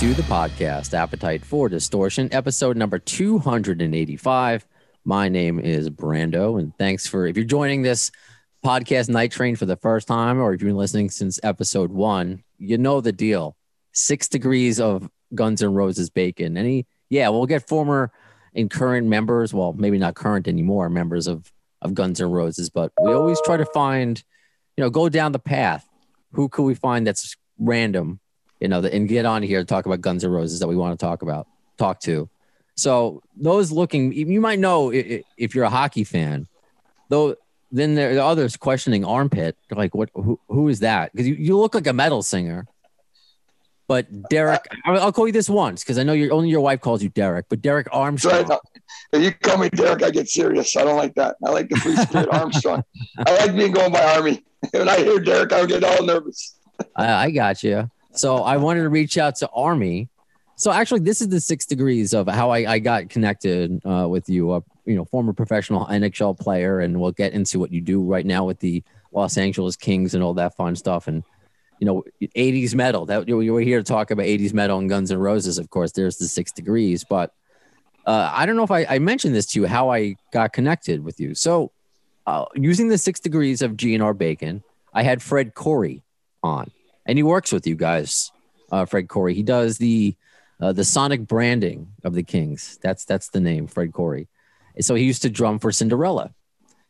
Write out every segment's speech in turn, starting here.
To the podcast, Appetite for Distortion, episode number 285. My name is Brando, and thanks for if you're joining this podcast night train for the first time, or if you've been listening since episode one, you know the deal. Six degrees of Guns N' Roses bacon. Any, yeah, we'll get former and current members, well, maybe not current anymore, members of of Guns N' Roses, but we always try to find, you know, go down the path. Who could we find that's random you know, and get on here to talk about Guns N' Roses that we want to talk about, talk to. So those looking, you might know if you're a hockey fan, though. Then there are others questioning armpit. They're like, what? Who, who is that? Because you, you look like a metal singer. But Derek, I'll call you this once because I know your only your wife calls you Derek. But Derek Armstrong. Right. If you call me Derek, I get serious. I don't like that. I like the free spirit Armstrong. I like being going by Army. When I hear Derek, I get all nervous. I, I got you. So I wanted to reach out to Army. So actually, this is the six degrees of how I, I got connected uh, with you. Uh, you know, former professional NHL player, and we'll get into what you do right now with the Los Angeles Kings and all that fun stuff. And you know, 80s metal. That you were here to talk about 80s metal and Guns and Roses. Of course, there's the six degrees. But uh, I don't know if I, I, mentioned this to you how I got connected with you. So uh, using the six degrees of GNR Bacon, I had Fred Coury on and he works with you guys, uh, Fred Coury. He does the uh, the sonic branding of the Kings. That's that's the name, Fred Coury. So he used to drum for Cinderella.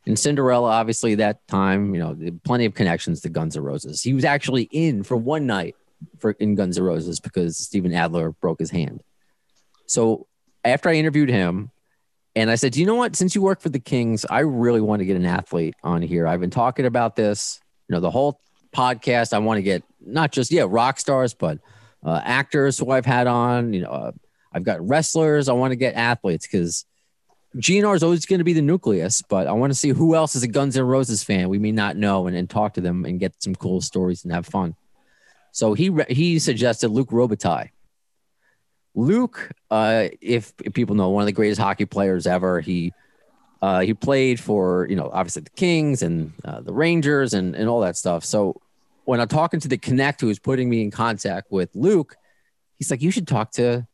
And Cinderella, obviously, that time, you know, plenty of connections to Guns N' Roses. He was actually in for one night for in Guns N' Roses because Steven Adler broke his hand. So after I interviewed him, and I said, you know what? Since you work for the Kings, I really want to get an athlete on here. I've been talking about this, you know, the whole podcast. I want to get not just yeah rock stars, but uh, actors who I've had on. You know, uh, I've got wrestlers. I want to get athletes because GNR is always going to be the nucleus. But I want to see who else is a Guns N' Roses fan we may not know, and, and talk to them and get some cool stories and have fun. So he he suggested Luc Robitaille. Luc, uh, if, if people know, one of the greatest hockey players ever. He uh, he played for you know obviously the Kings and uh, the Rangers and and all that stuff. So when I'm talking to the Connect who is putting me in contact with Luc, he's like, you should talk to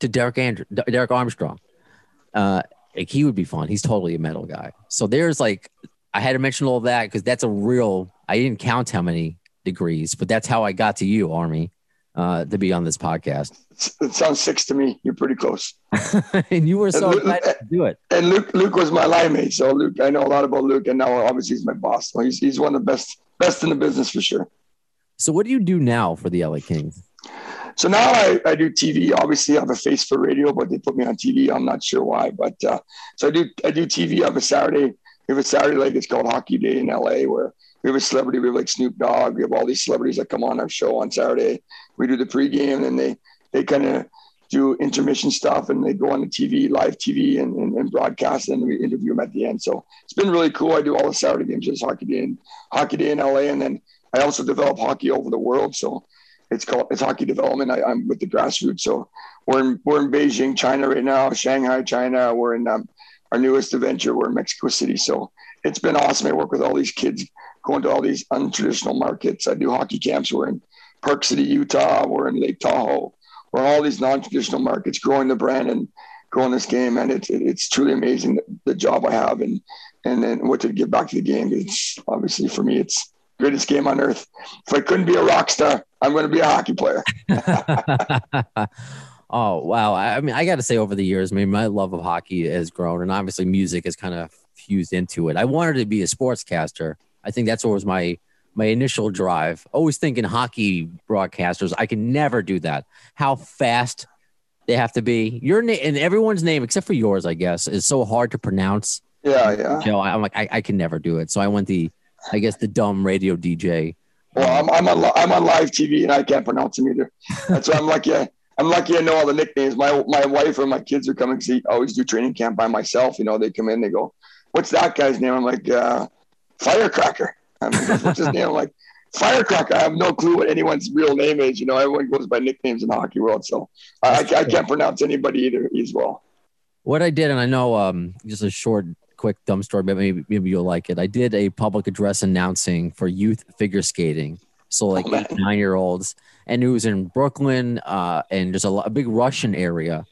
to Derek Andrew, Derek Armstrong. Uh, like he would be fun. He's totally a metal guy. So there's like, I had to mention all that because that's a real. I didn't count how many degrees, but that's how I got to you, Army, uh, to be on this podcast. It sounds six to me. You're pretty close. and you were so Luc, excited to do it. And Luc, Luc was my line mate. So Luc, I know a lot about Luc, and now obviously he's my boss. So he's he's one of the best best in the business for sure. So what do you do now for the LA Kings? So now I, I do TV. Obviously, I have a face for radio, but they put me on TV. I'm not sure why, but uh, so I do I do TV. I have a Saturday. We have a Saturday like it's called Hockey Day in LA, where we have a celebrity. We have like Snoop Dogg. We have all these celebrities that come on our show on Saturday. We do the pregame, and they they kind of do intermission stuff, and they go on the TV, live TV, and, and, and, broadcast, and we interview them at the end. So it's been really cool. I do all the Saturday games, just Hockey Day and Hockey Day in LA, and then I also develop hockey over the world. So it's called it's hockey development. I, am with the grassroots. So we're in we're in Beijing, China right now, Shanghai, China. We're in um, our newest adventure. We're in Mexico City. So it's been awesome. I work with all these kids going to all these untraditional markets. I do hockey camps. We're in Park City, Utah. We're in Lake Tahoe. We're in all these non-traditional markets, growing the brand and growing this game. And it's it's truly amazing the, the job I have and and then what to give back to the game. It's obviously for me, it's greatest game on earth. If I couldn't be a rock star, I'm going to be a hockey player. oh wow! I mean, I got to say, over the years, I mean, my love of hockey has grown, and obviously, music has kind of fused into it. I wanted to be a sportscaster. I think that's what was my my initial drive. Always thinking hockey broadcasters, I can never do that. How fast they have to be. Your name and everyone's name, except for yours, I guess, is so hard to pronounce. Yeah, yeah. You know, I'm like, I, I can never do it. So I went the I guess the dumb radio DJ. Well, I'm I'm on I'm on live TV and I can't pronounce them either. That's why I'm lucky. I, I'm lucky I know all the nicknames. My my wife or my kids are coming because I always do training camp by myself. You know, they come in, they go, "What's that guy's name?" I'm like, uh, "Firecracker." I'm like, "What's his name?" I'm like, "Firecracker." I have no clue what anyone's real name is. You know, everyone goes by nicknames in the hockey world, so I, I, I can't pronounce anybody either as well. What I did, and I know um, just a short, quick, dumb story, but maybe maybe you'll like it. I did a public address announcing for youth figure skating, so like Oh, nine year olds, and it was in Brooklyn, uh, and just a, a big Russian area.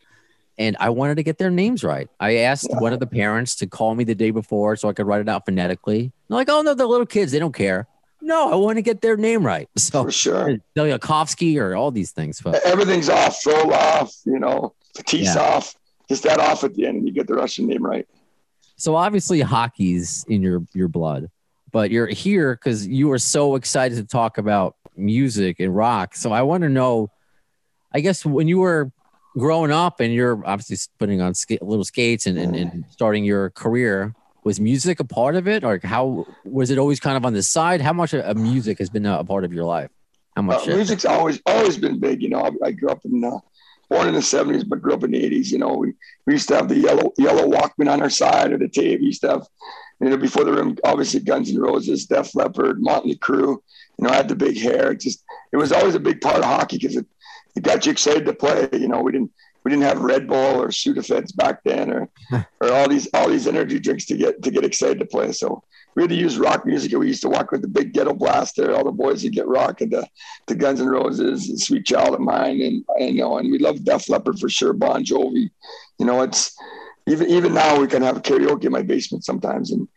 And I wanted to get their names right. I asked one of the parents to call me the day before so I could write it out phonetically. They're like, "Oh no, they're little kids; they don't care." No, I want to get their name right. So For sure. Deliakovsky or all these things. But Everything's off, throw off, you know, Tatis Yeah. off. Just that off at the end, and you get the Russian name right. So obviously hockey's in your your blood, but you're here because you were so excited to talk about music and rock. So I want to know, I guess when you were growing up and you're obviously putting on ska- little skates and, and, and starting your career, was music a part of it, or how was it always kind of on the side? How much of music has been a, part of your life? How Uh, much? music's always always been big. You know, I, I grew up in uh, born in the seventies, but grew up in the eighties. You know, we, we used to have the yellow yellow Walkman on our side of the tape. We used to have, you know, before the room, obviously Guns N' Roses, Def Leppard, Motley Crue You know, I had the big hair. It just it was always a big part of hockey because it, it got you excited to play. You know, we didn't we didn't have Red Bull or Sudafeds back then, or or all these all these energy drinks to get to get excited to play. So we had to use rock music. We used to walk with the big ghetto blaster. All the boys would get rock and the, the Guns N' Roses, and Sweet Child of Mine, and and, you know, and we love Def Leppard for sure. Bon Jovi, you know, it's even even now we can have karaoke in my basement sometimes, and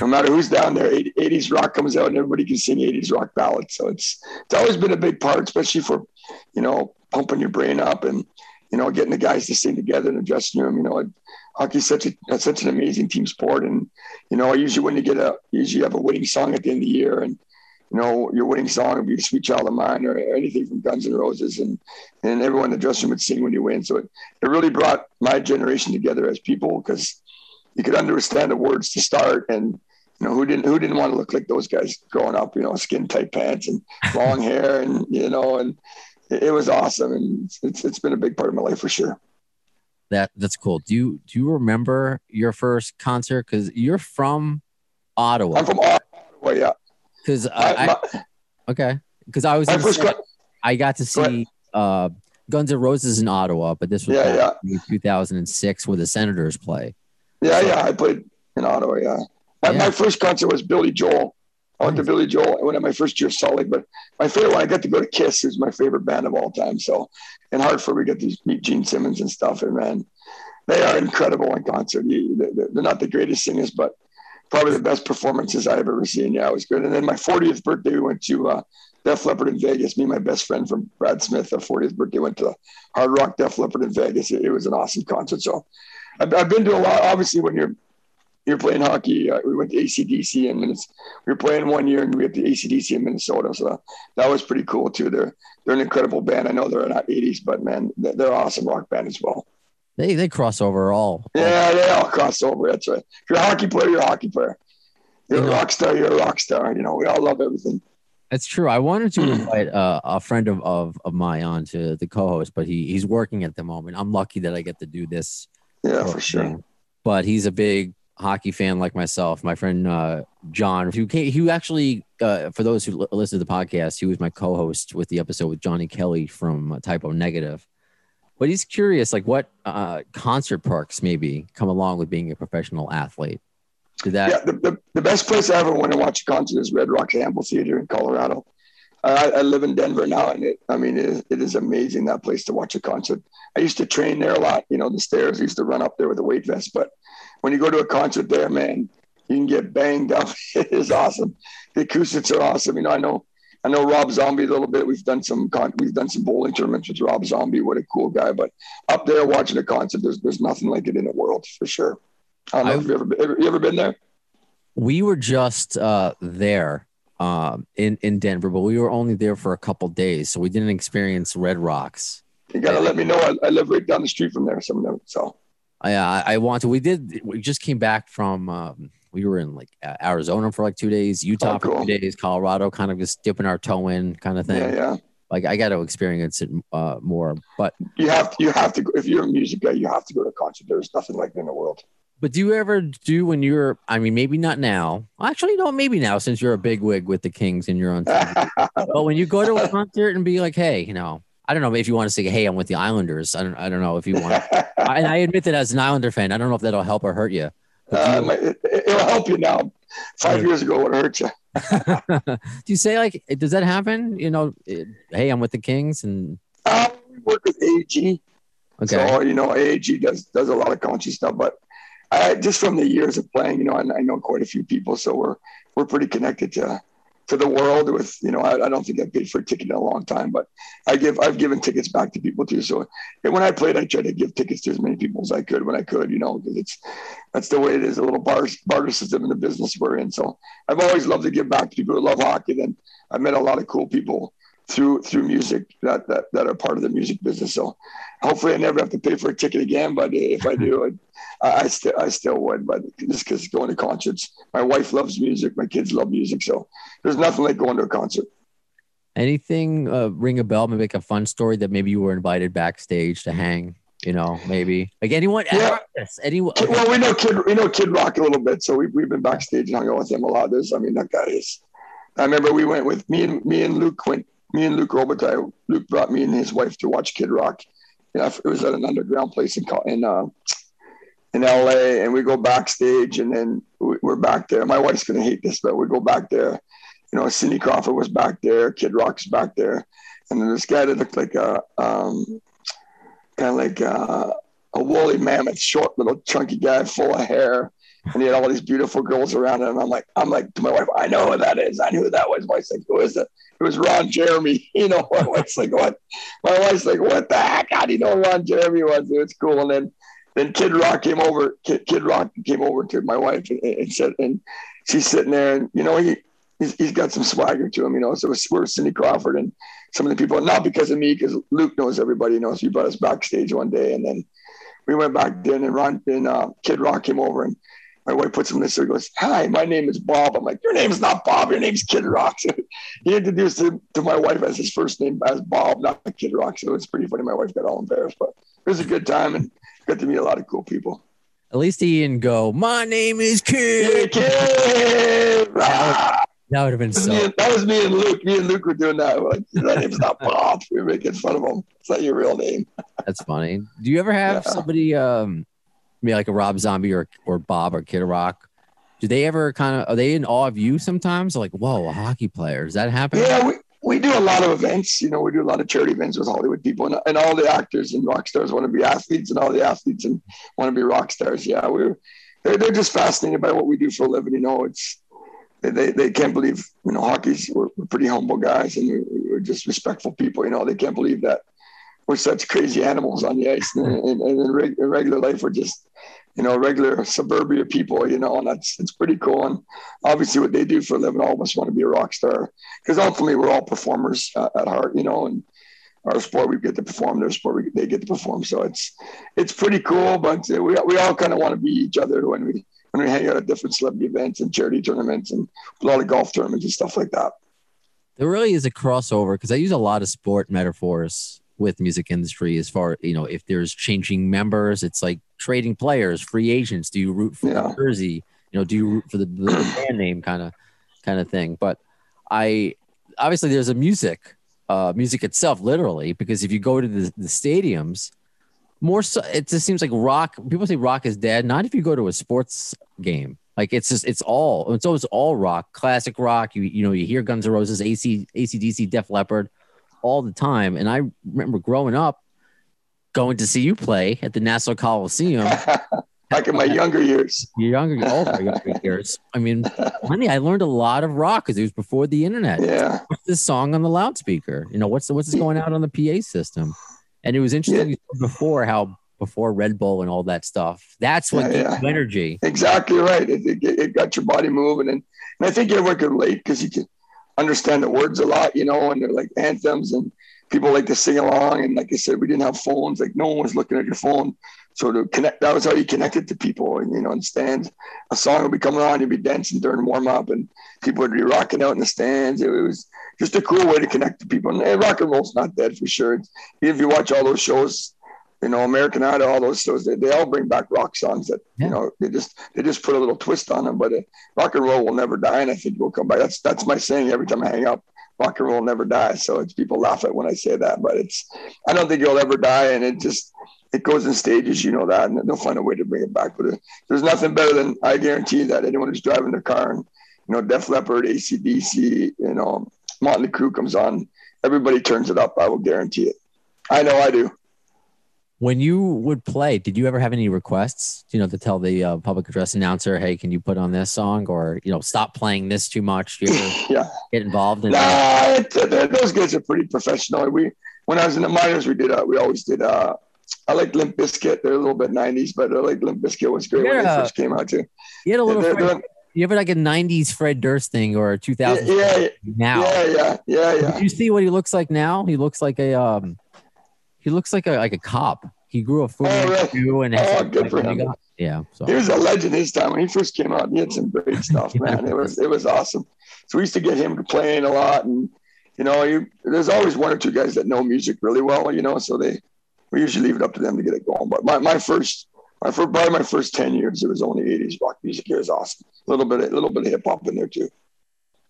no matter who's down there, 80s rock comes out and everybody can sing 80s rock ballads. So it's it's always been a big part, especially for you know pumping your brain up and you know getting the guys to sing together in the dressing room. You know, hockey's such a such an amazing team sport, and you know, usually when you get a usually have a winning song at the end of the year, and you know, your winning song would be "Sweet Child of Mine" or anything from Guns N' Roses, and and everyone in the dressing room would sing when you win. So it, it really brought my generation together as people because you could understand the words to start, and you know, who didn't who didn't want to look like those guys growing up? You know, skin tight pants and long hair, and you know, and it, it was awesome, and it's it's been a big part of my life for sure. That that's cool. Do you do you remember your first concert? Because you're from Ottawa. I'm from Ottawa, yeah. Because I, I okay. Because I was say, I got to see uh, Guns N' Roses in Ottawa, but this was Yeah, in 2006 where the Senators play. Yeah, yeah, I played in Ottawa. Yeah, Yeah. my first concert was Billy Joel. I went to Billy Joel. I went at my first year of solid, but my favorite one, I got to go to Kiss, who's my favorite band of all time. So in Hartford, we got to meet Gene Simmons and stuff, and man, they are incredible in concert. They- They're not the greatest singers, but probably the best performances I've ever seen. Yeah, it was good. And then my 40th birthday, we went to uh, Def Leppard in Vegas. Me and my best friend from Brad Smith, our 40th birthday, went to Hard Rock Def Leppard in Vegas. It, was an awesome concert. So I've been to a lot. Obviously, when you're you're playing hockey, uh, we went to ACDC in Minnesota. We were playing one year, and we had the ACDC in Minnesota. So that was pretty cool too. They're they're an incredible band. I know they're not 80s, but man, they're, they're awesome rock band as well. They they cross over all. Yeah, they all cross over. That's right. If you're a hockey player, you're a hockey player. You're You a rock star. You're a rock star. You know, we all love everything. That's true. I wanted to invite uh, a friend of, of of mine on to the co-host, but he he's working at the moment. I'm lucky that I get to do this. Yeah, for sure. But he's a big hockey fan like myself. My friend uh, John, who came, who actually, uh, for those who li- listen to the podcast, he was my co-host with the episode with Johnny Kelly from uh, Type O Negative. But he's curious, like what uh, concert perks maybe come along with being a professional athlete. Did that? yeah, the, the, the best place I ever went to watch a concert is Red Rock Amphitheater in Colorado. I, I live in Denver now, and it, I mean, it is, it is amazing that place to watch a concert. I used to train there a lot. You know, the stairs. I used to run up there with a weight vest. But when you go to a concert there, man, you can get banged up. it is awesome. The acoustics are awesome. You know, I know, I know Rob Zombie a little bit. We've done some con- we've done some bowling tournaments with Rob Zombie. What a cool guy! But up there watching a concert, there's there's nothing like it in the world for sure. I don't know I- if you ever, ever you ever been there. we were just uh, there um, in in Denver, but we were only there for a couple days, so we didn't experience Red Rocks. You gotta let me know. I, I live right down the street from there. Them. So I I, I want to. We did. We just came back from um, we were in like uh, Arizona for like two days, Utah Oh, for two days, Colorado, kind of just dipping our toe in, kind of thing. Yeah, yeah. Like I got to experience it uh, more. But You have to. You have to. go If you're a music guy, you have to go to a concert. There's nothing like it in the world. but do you ever do when you're? I mean, maybe not now. Actually, no, maybe now since you're a big wig with the Kings and you're on. TV. but when you go to a concert and be like, hey, you know, I don't know if you want to say, hey, I'm with the Islanders. I don't. I don't know if you want. I, and I admit that as an Islander fan, I don't know if that'll help or hurt you. Um, it, it'll help you now. Five years ago, it would hurt you. do you say like does that happen you know it- hey i'm with the kings and Uh, we work with AEG, okay so you know AG does does a lot of country stuff. But I, just from the years of playing, you know, I, I know quite a few people, so we're we're pretty connected to to the world. With you know, I, I don't think I've paid for a ticket in a long time, but I give I've given tickets back to people too. So and when I played, I tried to give tickets to as many people as I could when I could, you know, because it's that's the way it is. A little bar, barter system in the business we're in. So I've always loved to give back to people who love hockey. Then I've met a lot of cool people through through music that that, that are part of the music business. So hopefully I never have to pay for a ticket again. But if I do, I, I still I still would. But just because going to concerts, my wife loves music, my kids love music, so there's nothing like going to a concert. anything uh, ring a bell maybe like a fun story that maybe you were invited backstage to hang you know maybe like anyone Yeah. yes, anyone Well, we know Kid we know Kid Rock a little bit, so we've, we've been backstage and hung out with him a lot. There's, I mean, that guy is. I remember we went with me and me and Luc went. Me and Luc Robitaille. Luc brought me and his wife to watch Kid Rock. It was at an underground place in in uh, in LA, and we go backstage, and then we- we're back there. My wife's gonna hate this, but we go back there. You know, Cindy Crawford was back there, Kid Rock's back there, and then this guy that looked like a um, kind of like a, a woolly mammoth, short little chunky guy, full of hair, and he had all these beautiful girls around him. I'm like, I'm like to my wife, I know who that is. I knew who that was. My like, who is it? It was Ron Jeremy. You know, my wife's like, what? My wife's like, what the heck? How do you know Ron Jeremy was? It was cool. And then, then Kid Rock came over. Kid, Kid Rock came over to my wife and, and said, and she's sitting there, and you know, he he's, he's got some swagger to him. You know, so it was, we're Cindy Crawford and some of the people, not because of me, because Luc knows everybody. You know, so he brought us backstage one day, and then we went back then, and Ron and uh, Kid Rock came over, and my wife puts him in the he goes, "Hi, my name is Bob." I'm like, "Your name's not Bob. Your name's Kid Rock." So he introduced him to my wife as his first name as Bob, not Kid Rock. So it's pretty funny. My wife got all embarrassed, but it was a good time and got to meet a lot of cool people. at least he didn't go my name is Yeah, kid Kid. Ah! that would have been so and, that was me and Luc. Me and Luc were doing that. We're like, that name's not Bob. We were making fun of him. It's not your real name. that's funny do you ever have Yeah. somebody um maybe like a rob zombie or or bob or kid rock do they ever kind of are they in awe of you sometimes like whoa a hockey player does that happen Yeah, we, we do a lot of events. You know, we do a lot of charity events with Hollywood people, and, and all the actors and rock stars want to be athletes, and all the athletes and want to be rock stars. Yeah, we're they're, they're just fascinated by what we do for a living. You know, it's they, they, they can't believe you know hockey's we're, we're pretty humble guys, and we're, we're just respectful people. You know, they can't believe that we're such crazy animals on the ice, and, and, and in, reg, in regular life we're just you know regular suburbia people. You know, and that's it's pretty cool. And obviously, what they do for a living, all of us want to be a rock star because ultimately we're all performers uh, at heart, you know, and our sport we get to perform, their sport we, they get to perform. So it's it's pretty cool, but we, we all kind of want to be each other when we when we hang out at different celebrity events and charity tournaments and a lot of golf tournaments and stuff like that. there really is a crossover because I use a lot of sport metaphors with music industry as far you know if there's changing members it's like trading players free agents. Do you root for Yeah. the jersey? You know do you root for the, the band name kind of kind of thing. But I obviously there's a music uh music itself literally because if you go to the, the stadiums more so it just seems like rock people say rock is dead. Not if you go to a sports game. Like it's just it's all it's always all rock. Classic rock. You you know you hear guns n' roses ac acdc def leppard all the time and i remember growing up going to see you play at the nassau coliseum Back in my younger years. your younger my younger years i mean honey i learned a lot of rock because it was before the internet Yeah. what's this song on the loudspeaker? You know, what's what's this going out on the PA system? And it was interesting said before how before Red Bull and all that stuff. That's what Yeah, yeah. you energy. Exactly right. It, it, it got your body moving, and, and I think everyone can relate because you can understand the words a lot, you know, and they're like anthems, and people like to sing along. And like I said, we didn't have phones. Like no one was looking at your phone. So to connect, that was how you connected to people. And you know, in stands, a song would be coming on, you'd be dancing during warm up, and people would be rocking out in the stands. It was just a cool way to connect to people. And, and rock and roll's not dead for sure. It's, if you watch all those shows, you know, American Idol, all those shows, they, they all bring back rock songs that Yeah. you know they just they just put a little twist on them. But uh, rock and roll will never die, and I think we'll come back. That's that's my saying every time I hang up. Rock and roll will never die. So it's people laugh at when I say that, but it's I don't think it'll ever die, and it just it goes in stages, you know that, and they'll find a way to bring it back. But uh, there's nothing better than I guarantee that anyone who's driving their car and you know Def Leppard, ACDC, you know Motley Crue comes on, everybody turns it up. I will guarantee it. I know I do. When you would play, did you ever have any requests, you know, to tell the uh, public address announcer, hey, can you put on this song or, you know, stop playing this too much? You Yeah. get involved in Nah, it, uh, those guys are pretty professional. We when I was in the minors, we did uh, we always did. Uh, I like Limp Bizkit. They're a little bit '90s, but I like Limp Bizkit was great when they first came out too. You had a little, They're- Fred, they're- you ever like a 90s Fred Durst thing or a 2000s Yeah, yeah, now? yeah, yeah, yeah, yeah. Did you see what he looks like now? He looks like a, um, he looks like a, like a cop. He grew a Fu Oh, really? and has Oh, like- good for him. got- yeah. So He was a legend his time when he first came out. He had some great stuff, man. It was it was awesome. So we used to get him to playing a lot, and you know, you, there's always one or two guys that know music really well, you know. So they we usually leave it up to them to get it going. But my, my first my first probably my first ten years, it was only '80s rock music. It was awesome. A little bit a little bit of hip hop in there too.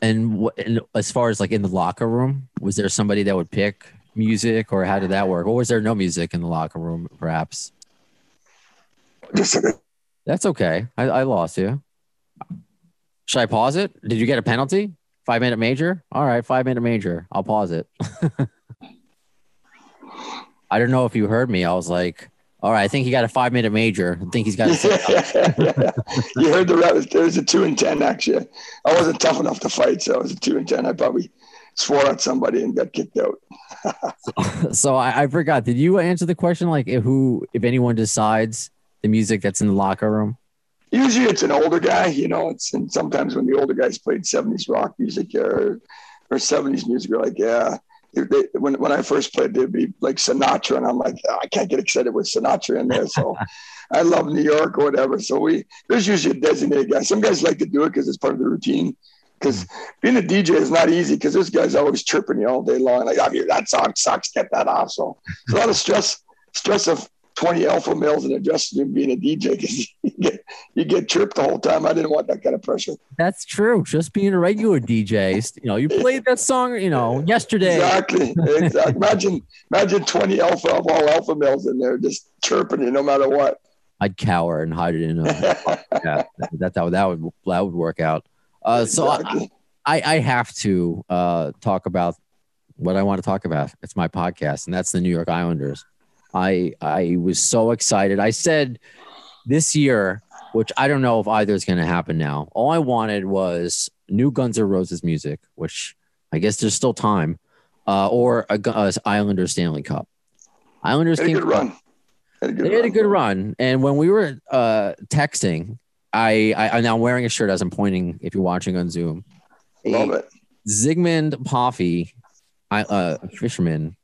And, what, and as far as like in the locker room, was there somebody that would pick music, or how did that work? Or was there no music in the locker room? Perhaps Just like a, that's okay. I, I lost you. Should I pause it? Did you get a penalty? Five minute major. All right, five minute major. I'll pause it. I don't know if you heard me. I was like, all right, I think he got a five minute major. I think he's got. A you heard the rep. There was a two and ten actually. I wasn't tough enough to fight, so it was a two and ten. I probably swore at somebody and got kicked out. so I, I forgot. Did you answer the question like if who if anyone decides the music that's in the locker room? Usually it's an older guy, you know. It's and sometimes when the older guys played '70s rock music or or '70s music, you're like, yeah. They, when when I first played, there'd be like Sinatra, and I'm like, "Oh, I can't get excited with Sinatra in there. So I love New York or whatever. So we there's usually a designated guy. Some guys like to do it because it's part of the routine. Because hmm. being a DJ is not easy because this guy's always chirping you all day long. Like, I oh, that song sucks. Get that off. So it's a lot of stress, stress of 20 alpha males in a dressing room being a DJ because you get, you get chirped the whole time. I didn't want that kind of pressure. That's true. Just being a regular DJ, you know, you played that song, you know, yesterday. Exactly. exactly. Imagine, imagine 20 alpha of all alpha males in there just chirping you no matter what. I'd cower and hide it in. A, yeah, that's how that would that would work out. Uh, so I, Exactly. I, I have to uh, talk about what I want to talk about. It's my podcast, and that's the New York Islanders. I I was so excited. I said this year, which I don't know if either is going to happen now. All I wanted was new Guns N' Roses music, which I guess there's still time, uh, or a, Gu- uh, Islanders Stanley Cup. Islanders had a good run. Had a good they had a good run. And when we were uh, texting, I, I I'm now wearing a shirt as I'm pointing. If you're watching on Zoom, Love it. Zigmund Palffy, I uh, fisherman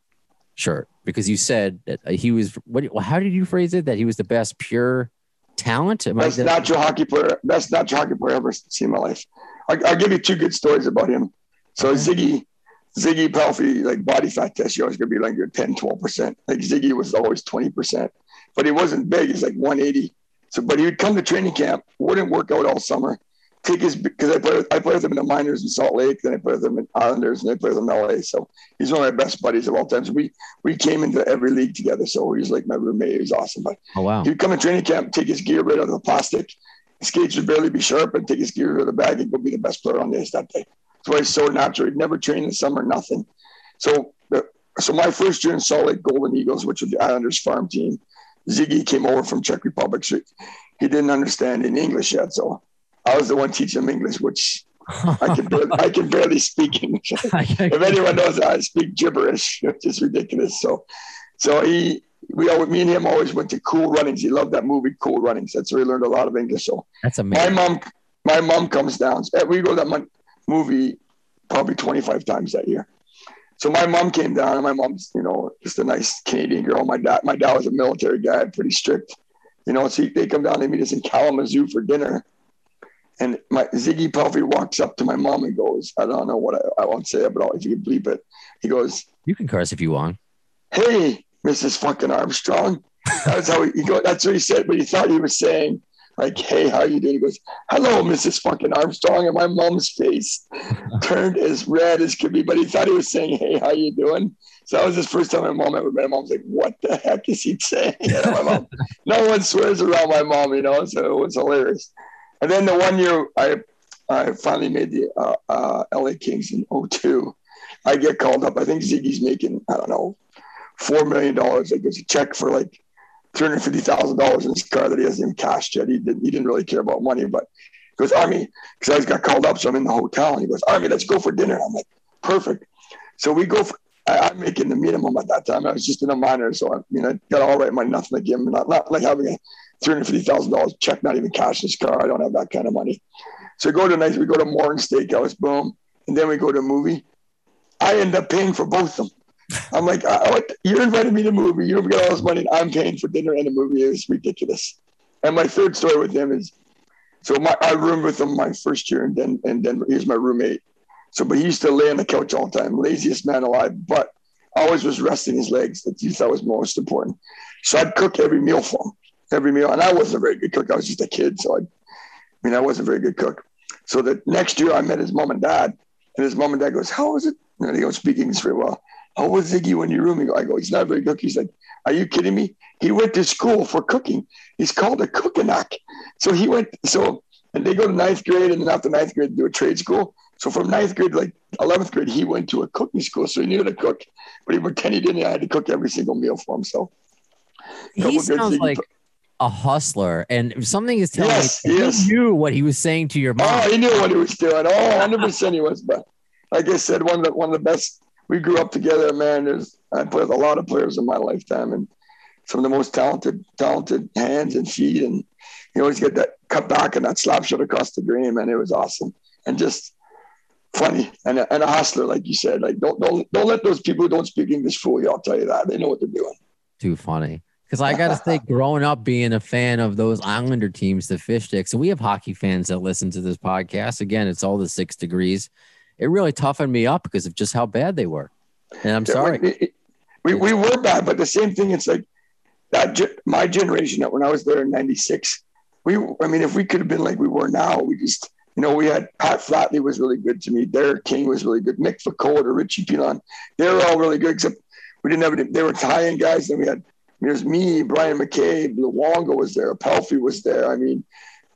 shirt because you said that he was. What? How did you phrase it? That he was the best pure talent. Am I- Best natural hockey player. Best natural hockey player I've ever seen in my life. I, I'll give you two good stories about him. So Okay. Ziggy, Ziggy Palffy, like body fat test, you always gonna be like your 10, 12%. Like Ziggy was always 20%, but he wasn't big. He's like 180. So, but he would come to training camp, wouldn't work out all summer. Take his because I play I play with him in the minors in Salt Lake, then I play with him in Islanders, and I play with him in LA. So he's one of my best buddies of all time. So we we came into every league together. So he's like my roommate. He was awesome. But Oh wow. He'd come to training camp, take his gear right out of the plastic. His skates would barely be sharp and take his gear out of the bag and go be the best player on the ice that day. That's why he's so natural. He'd never train in the summer, nothing. So, so my first year in Salt Lake Golden Eagles, which was the Islanders farm team, Ziggy came over from Czech Republic. So he didn't understand in English yet. So I was the one teaching him English, which I can barely, I can barely speak English if anyone knows I speak gibberish, which is ridiculous. So, so he, we always, me and him always went to Cool Runnings. He loved that movie, Cool Runnings. That's where he learned a lot of English. So That's amazing. my mom, my mom comes down. We go to that movie probably 25 times that year. So my mom came down, and my mom's, you know, just a nice Canadian girl. My dad, my dad was a military guy, pretty strict, you know. So they come down, they meet us in Kalamazoo for dinner, and my Ziggy Palffy walks up to my mom and goes, I don't know what I, I won't say it, but I'll, if you can bleep it, he goes, You can curse if you want. "Hey, Mrs. fucking Armstrong." That's how he, he go. That's what he said, but he thought he was saying like, "Hey, how you doing?" He goes, "Hello, Mrs. fucking Armstrong," and my mom's face turned as red as could be, but he thought he was saying, "Hey, how you doing?" So that was his first time my mom ever met. My mom's like, "What the heck is he saying?" You know, my mom, no one swears around my mom, you know, so it was hilarious. And then the one year I, I finally made the uh, uh, LA Kings in 02. I get called up. I think Ziggy's making I don't know four million dollars. Like there's a check for like two hundred fifty thousand dollars in his car that he hasn't even cashed yet. He didn't. He didn't really care about money, but he goes Army because I just got called up, so I'm in the hotel, and he goes Army, let's go for dinner. I'm like, perfect. So we go for. I, I'm making the minimum at that time. I was just in a minor, so I, you know, got all right money, nothing to give him, not, not like having a three hundred fifty thousand dollars check, not even cash in his car. I don't have that kind of money. So we go to nice. We go to Morgan Steakhouse, boom, and then we go to a movie. I end up paying for both of them. I'm like, I, I, you invited me to a movie. You got all this money, and I'm paying for dinner and a movie. It was ridiculous. And my third story with him is, so my, I roomed with him my first year, and then and then he was my roommate. So, but he used to lay on the couch all the time, laziest man alive, but always was resting his legs. That he thought was most important. So I'd cook every meal for him, every meal, and I wasn't a very good cook. I was just a kid, so I, I mean, I wasn't a very good cook. So the next year, I met his mom and dad, and his mom and dad goes, "How is it?" And he don't speak English very well. How was Ziggy when you room? I go, he's not very good. He's like, are you kidding me? He went to school for cooking. He's called a cookanak. So he went, so, and they go to ninth grade and then after ninth grade, do a trade school. So from ninth grade, like 11th grade, he went to a cooking school. So he knew how to cook, but he pretended he didn't. I had to cook every single meal for himself. He sounds like a hustler, and if something is telling Yes, me yes. he knew what he was saying to your oh, mom. Oh, he knew what he was doing. Oh, 100% he was. But like I said, one of the, one of the best, we grew up together, man. There's, I played with a lot of players in my lifetime and some of the most talented, talented hands and feet. And you always get that cut back and that slap shot across the green, man. It was awesome. And just funny and a, and a hustler, like you said. Like, don't, don't, don't let those people who don't speak English fool you. I'll tell you that. They know what they're doing. Too funny. Because I got to say, growing up being a fan of those Islander teams, the Fish Sticks, and we have hockey fans that listen to this podcast. Again, it's all the six degrees. It really toughened me up because of just how bad they were. And I'm sorry. We, it- we, we were bad, but the same thing. It's like that. My generation, that when I was there in '96, we. I mean, if we could have been like we were now, we just. You know, we had Pat Flatley was really good to me. Derek King was really good. Mick Vukota, Richie Pilon, they were all really good. Except we didn't have any. They were Italian guys. Then we had there's me, Bryan McCabe, Luongo was there, Palffy was there. I mean,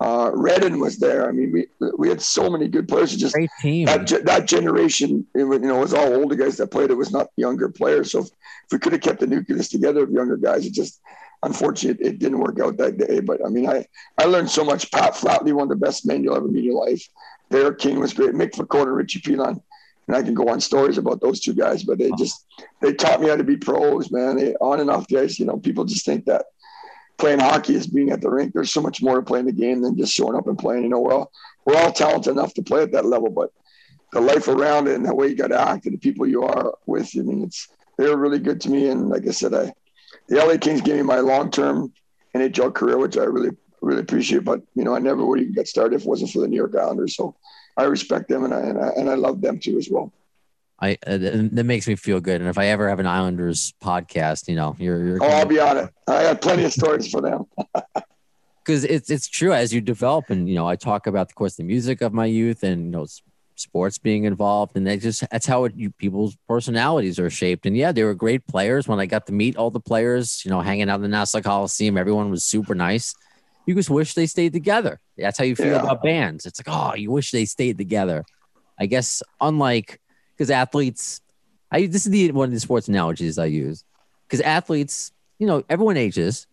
uh, Redden was there. I mean, we we had so many good players. Just Great team. that that generation, it was, you know, it was all older guys that played. It was not younger players. So if, if we could have kept the nucleus together of younger guys, it just unfortunately it didn't work out that day. But I mean, I I learned so much. Pat Flatley, one of the best men you'll ever meet in your life. Derek King was great. Mick Vukota, Richie Pilon. And I can go on stories about those two guys, but they just they taught me how to be pros, man. They, on and off the ice, you know, people just think that playing hockey is being at the rink. There's so much more to playing the game than just showing up and playing. You know, we're all we're all talented enough to play at that level, but the life around it and the way you got to act and the people you are with. I mean, it's they're really good to me. And like I said, I the LA Kings gave me my long term NHL career, which I really really appreciate. But you know, I never would even get started if it wasn't for the New York Islanders. So I respect them and I and I, and I love them too as well. I uh, that that makes me feel good. And if I ever have an Islanders podcast, you know, you're you're Oh, I'll be on it. I got plenty of stories for them. because it's it's true as you develop and you know I talk about of course the music of my youth and you know sports being involved and they just that's how it, you, people's personalities are shaped and yeah they were great players when I got to meet all the players you know hanging out in the Nassau Coliseum everyone was super nice you just wish they stayed together that's how you feel Yeah. about bands it's like oh you wish they stayed together I guess unlike because athletes I this is the one of the sports analogies I use because athletes you know everyone ages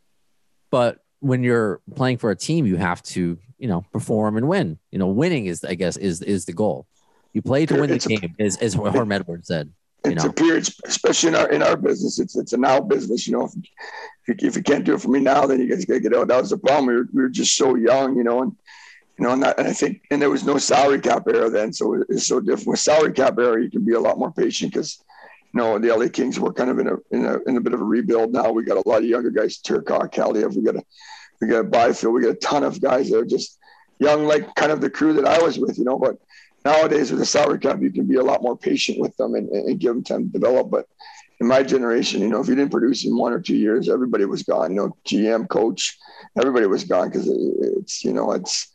but when you're playing for a team, you have to, you know, perform and win. You know, winning is, I guess, is is the goal. You play to win the a- game, as as Herm Edwards said. You It's know. a period, especially in our in our business. It's it's a now business. You know, if, if, you, if you can't do it for me now, then you guys gotta get out. That was the problem. We were, we were just so young, you know, and you know, and, that, and I think and there was no salary cap era then, so it's so different. With salary cap era, you can be a lot more patient because you know, the LA Kings were kind of in a, in a in a bit of a rebuild now. We got a lot of younger guys, Turcotte, Kaliyev, we got a we got a Byfield, we got a ton of guys that are just young, like kind of the crew that I was with, you know. But nowadays with the salary cap, you can be a lot more patient with them and, and give them time to develop. But in my generation, you know, if you didn't produce in one or two years, everybody was gone. You know, GM, coach, everybody was gone because it's you know it's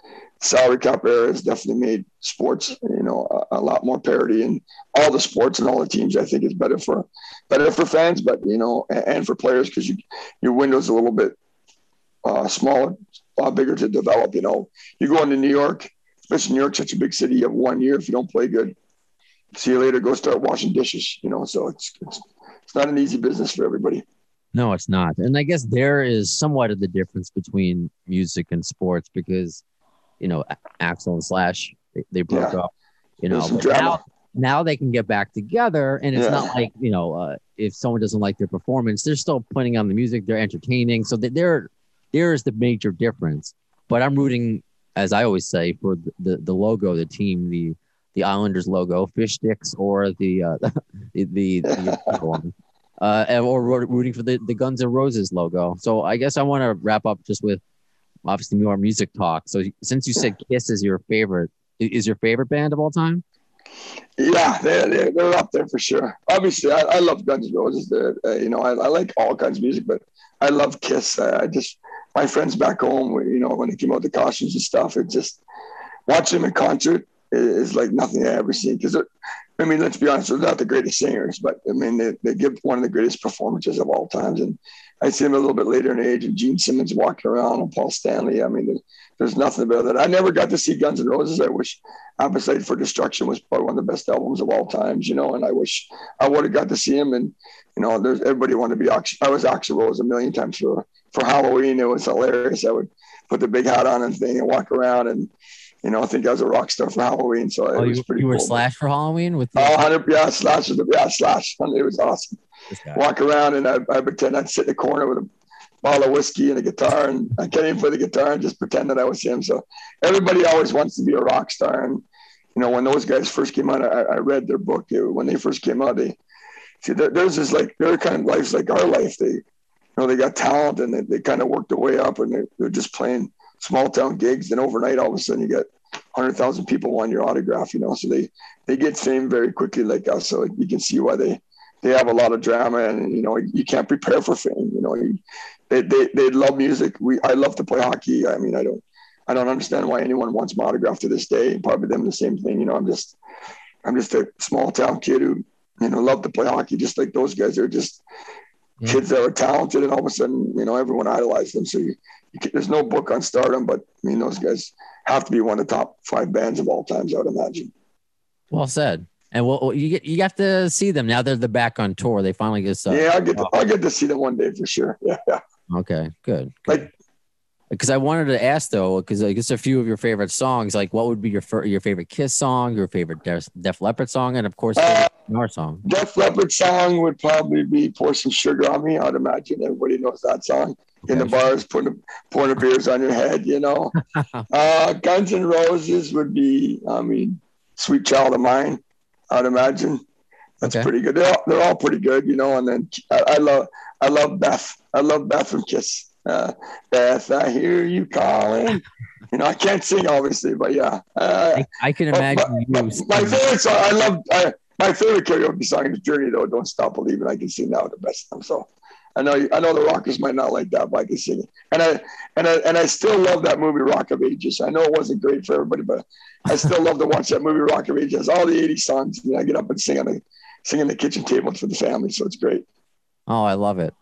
salary cap era has definitely made sports you know a, a, lot more parity in all the sports and all the teams. I think is better for better for fans, but you know, and, and for players because you your window's a little bit uh, smaller, a lot bigger to develop. You know, you go into New York, especially New York, such a big city. You have one year if you don't play good. See you later. Go start washing dishes. You know, so it's it's, it's not an easy business for everybody. No, it's not. And I guess there is somewhat of the difference between music and sports because, you know, Axl and Slash, they, they broke yeah. up, you know, now, now they can get back together. And it's yeah. not like, you know, uh, if someone doesn't like their performance, they're still putting on the music, they're entertaining. So there, there is the major difference. But I'm rooting, as I always say, for the, the, the logo, the team, the, the Islanders logo, fish sticks, or the, uh, the, the, the uh, or rooting for the, the Guns N' Roses logo. So I guess I want to wrap up just with obviously more music talk. So since you said Kiss is your favorite, is your favorite band of all time? Yeah, they're, they're, they're up there for sure. Obviously, I, I love Guns N' Roses. Uh, you know, I, I, like all kinds of music, but I love Kiss. I, I just my friends back home, you know, when they came out the costumes and stuff, it just watching them in concert is like nothing I ever seen because I mean, let's be honest, they're not the greatest singers, but I mean, they, they give one of the greatest performances of all times. And I see him a little bit later in age, and Gene Simmons walking around, and Paul Stanley. I mean, there's nothing about that. I never got to see Guns N' Roses. I wish Appetite for Destruction was probably one of the best albums of all times, you know. And I wish I would have got to see him. And you know, there's everybody wanted to be. I was Axl Rose a million times for for Halloween. It was hilarious. I would put the big hat on and thing and walk around and you know, I think I was a rock star for Halloween. So oh, it was you, pretty You were cool. Slash for Halloween with the- Oh, 100, yeah, Slash. Yeah, Slash. It was awesome. Walk around and I, I pretend I'd sit in the corner with a bottle of whiskey and a guitar and I can't even play the guitar and just pretend that I was him. So everybody always wants to be a rock star. And, you know, when those guys first came out, I, I read their book. When they first came out, they, see, there's this like, their kind of life like our life. They, you know, they got talent and they, they kind of worked their way up and they, they're just playing small town gigs. and overnight, all of a sudden you get hundred thousand people want your autograph, you know. So they they get fame very quickly like us. So you can see why they they have a lot of drama, and you know you can't prepare for fame. You know, they they they love music. We I love to play hockey. I mean, I don't I don't understand why anyone wants my autograph to this day. Probably them the same thing. You know, I'm just I'm just a small town kid who you know love to play hockey, just like those guys. They're just yeah. kids that are talented, and all of a sudden, you know, everyone idolized them. So you, you there's no book on stardom, but I mean, those guys have to be one of the top five bands of all times, I would imagine. Well said. And well, you get you have to see them now. They're the back on tour. They finally get. Uh, yeah, I'll get to, I'll get to see them one day for sure. Yeah. Okay. Good. good. Like, because I wanted to ask though, because I guess a few of your favorite songs, like what would be your your favorite Kiss song, your favorite Def, Def Leppard song, and of course uh, our song. Def Leppard song would probably be "Pour Some Sugar on Me." I'd imagine everybody knows that song in the bars, putting pouring the beers on your head. You know, uh, Guns and Roses would be, I mean, "Sweet Child of Mine." I'd imagine that's okay. pretty good. They're all, they're all pretty good, you know. And then I, I love I love Beth. I love Beth from Kiss. Uh, Beth, I hear you calling. You know, I can't sing obviously, but yeah. Uh, I, I, can imagine my, you. My, my favorite song, I love. I, my favorite karaoke song is "Journey," though. Don't stop believing. I can sing that the best time. So I know I know the Rockers might not like that, but I can sing it. And I and I and I still love that movie Rock of Ages. I know it wasn't great for everybody, but I still love to watch that movie Rock of Ages. All the 80 songs. You know, I get up and sing on the sing on the kitchen table for the family. So it's great. Oh, I love it.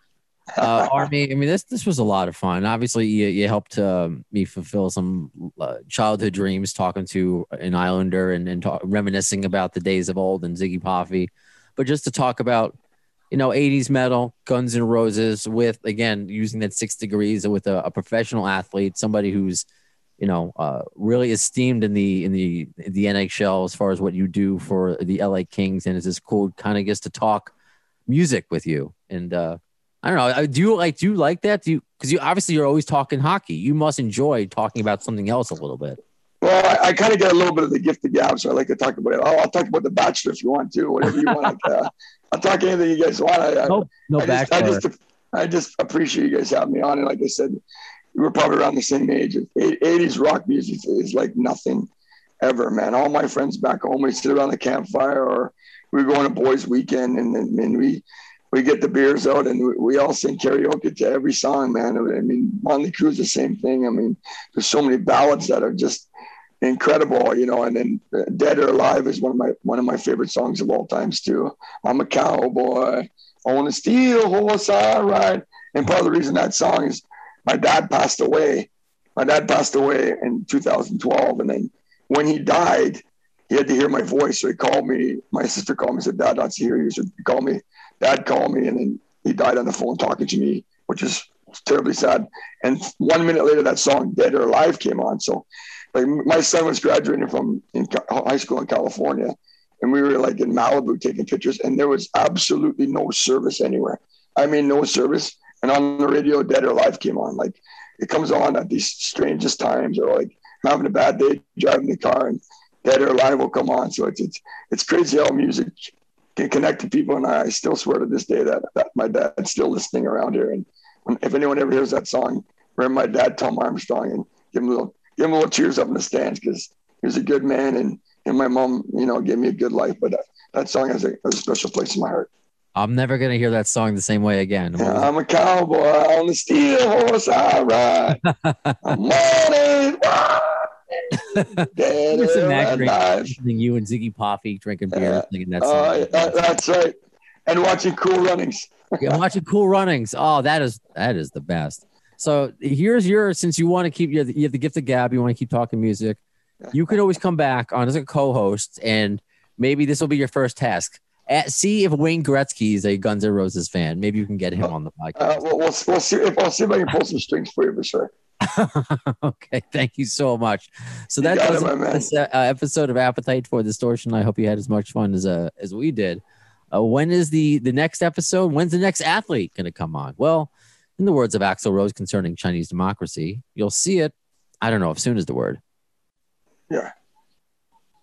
Uh, Army, I mean, this this was a lot of fun. Obviously, you, you helped uh, me fulfill some uh, childhood dreams, talking to an Islander and, and talk, reminiscing about the days of old and Ziggy Palffy. But just to talk about you know, 80s metal, Guns N' Roses, with again using that six degrees with a, a professional athlete, somebody who's, you know, uh, really esteemed in the in the in the NHL as far as what you do for the LA Kings, and it's just cool, kind of gets to talk music with you. And uh, I don't know, do you like do you like that? Do you because you obviously you're always talking hockey. You must enjoy talking about something else a little bit. Well, I, I kind of get a little bit of the gift of gab, so I like to talk about it. I'll, I'll talk about the Bachelor if you want to, whatever you want. uh, I'll talk anything you guys want. I, No, no I just, I just, I just appreciate you guys having me on. And like I said, we were probably around the same age. '80s rock music is like nothing ever, man. All my friends back home, we sit around the campfire, or we go on a boys' weekend, and then and we we get the beers out, and we, we all sing karaoke to every song, man. I mean, Motley Crue's the same thing. I mean, there's so many ballads that are just incredible, you know. And then uh, "Dead or Alive" is one of my one of my favorite songs of all times too. I'm a cowboy I on a steel horse I ride. And part of the reason that song is my dad passed away. My dad passed away in 2012, and then when he died, he had to hear my voice. So he called me. My sister called me said, "Dad, not to hear you." So he called me. Dad called me, and then he died on the phone talking to me, which is terribly sad. And one minute later, that song "Dead or Alive" came on. So, like, my son was graduating from high school in California, and we were like in Malibu taking pictures, and there was absolutely no service anywhere. I mean, no service. And on the radio, "Dead or Alive" came on. Like, it comes on at these strangest times, or like having a bad day driving the car, and "Dead or Alive" will come on. So it's it's it's crazy how music can connect to people, and I still swear to this day that, that my dad's still listening around here. And if anyone ever hears that song, remember my dad, Tom Armstrong, and give him a little give him a little cheers up in the stands because he was a good man, and and my mom, you know, gave me a good life. But that, that song has a, has a special place in my heart. I'm never gonna hear that song the same way again. Yeah, I'm a cowboy on the steel horse I ride. I'm it. Dead Just imagine you and Ziggy Palffy drinking beer, Yeah. singing that Oh, song. yeah, that- that's right. And watching Cool Runnings. Yeah, watching Cool Runnings. Oh, that is that is the best. So here's your since you want to keep you have, the, you have the gift of gab, you want to keep talking music. You could always come back on as a co-host, and maybe this will be your first task. At, see if Wayne Gretzky is a Guns N' Roses fan. Maybe you can get him on the Uh, podcast. we'll, we'll, we'll see if I'll see if I can pull some strings for you for sure. okay, thank you so much. So that got it, does it this uh, episode of Appetite for Distortion. I hope you had as much fun as uh, as we did. Uh, when is the the next episode? When's the next athlete going to come on? Well, in the words of Axl Rose concerning Chinese democracy, you'll see it. I don't know if soon is the word. Yeah.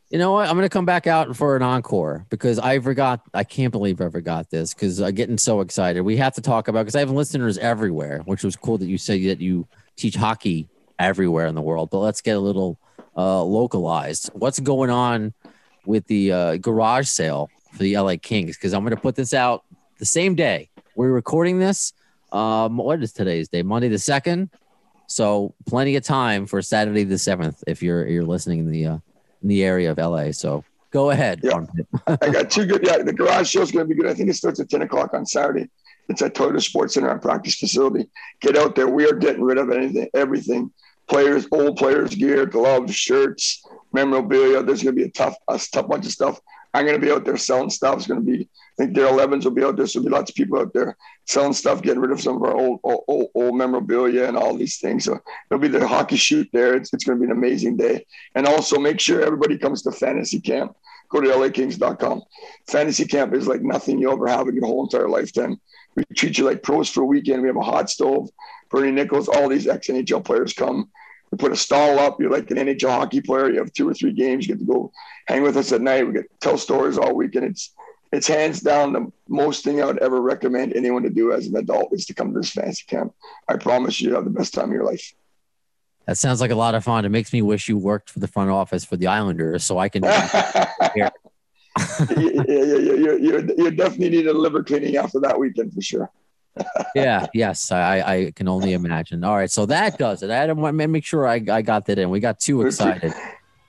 You know what? I'm going to come back out for an encore because I forgot. I can't believe I forgot this because I'm getting so excited. We have to talk about because I have listeners everywhere, which was cool that you say that you teach hockey everywhere in the world. But let's get a little uh, localized. What's going on with the uh, garage sale for the LA Kings? Because I'm going to put this out the same day we're recording this. Um, what is today's day? Monday the second. So plenty of time for Saturday the seventh if you're you're listening in the uh, in the area of LA. So go ahead. Yeah. I got two good. Yeah, the garage show is going to be good. I think it starts at 10 o'clock on Saturday. It's at Toyota Sports Center and practice facility. Get out there. We are getting rid of anything, everything. Players, old players gear, gloves, shirts, memorabilia. There's going to be a tough, a tough bunch of stuff. I'm going to be out there selling stuff. It's going to be, I think Daryl Evans will be out there. So there'll be lots of people out there selling stuff, getting rid of some of our old, old, old, memorabilia and all these things. So there'll be the hockey shoot there. It's, it's going to be an amazing day. And also make sure everybody comes to fantasy camp. Go to lakings.com. Fantasy camp is like nothing you'll ever have in your whole entire lifetime. We treat you like pros for a weekend. We have a hot stove. Bernie Nicholls, all these ex NHL players come. We put a stall up. You're like an NHL hockey player. You have two or three games. You get to go hang with us at night. We get to tell stories all weekend. It's it's hands down the most thing I would ever recommend anyone to do as an adult is to come to this fancy camp. I promise you, you have the best time of your life. That sounds like a lot of fun. It makes me wish you worked for the front office for the Islanders so I can. yeah, yeah, yeah, yeah, you, you, you definitely need a liver cleaning after that weekend for sure. Yeah, yes, I, I can only imagine. All right, so that does it. I had to make sure I, I got that in. We got too excited.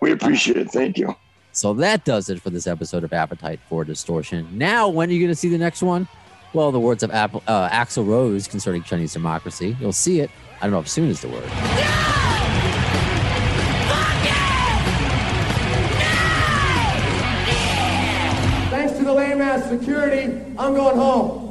We appreciate it. Thank you. So that does it for this episode of Appetite for Distortion. Now, when are you going to see the next one? Well, the words of Apple, uh, Axl Rose concerning Chinese democracy. You'll see it. I don't know if soon is the word. Yeah! Thanks to the lame ass security, I'm going home.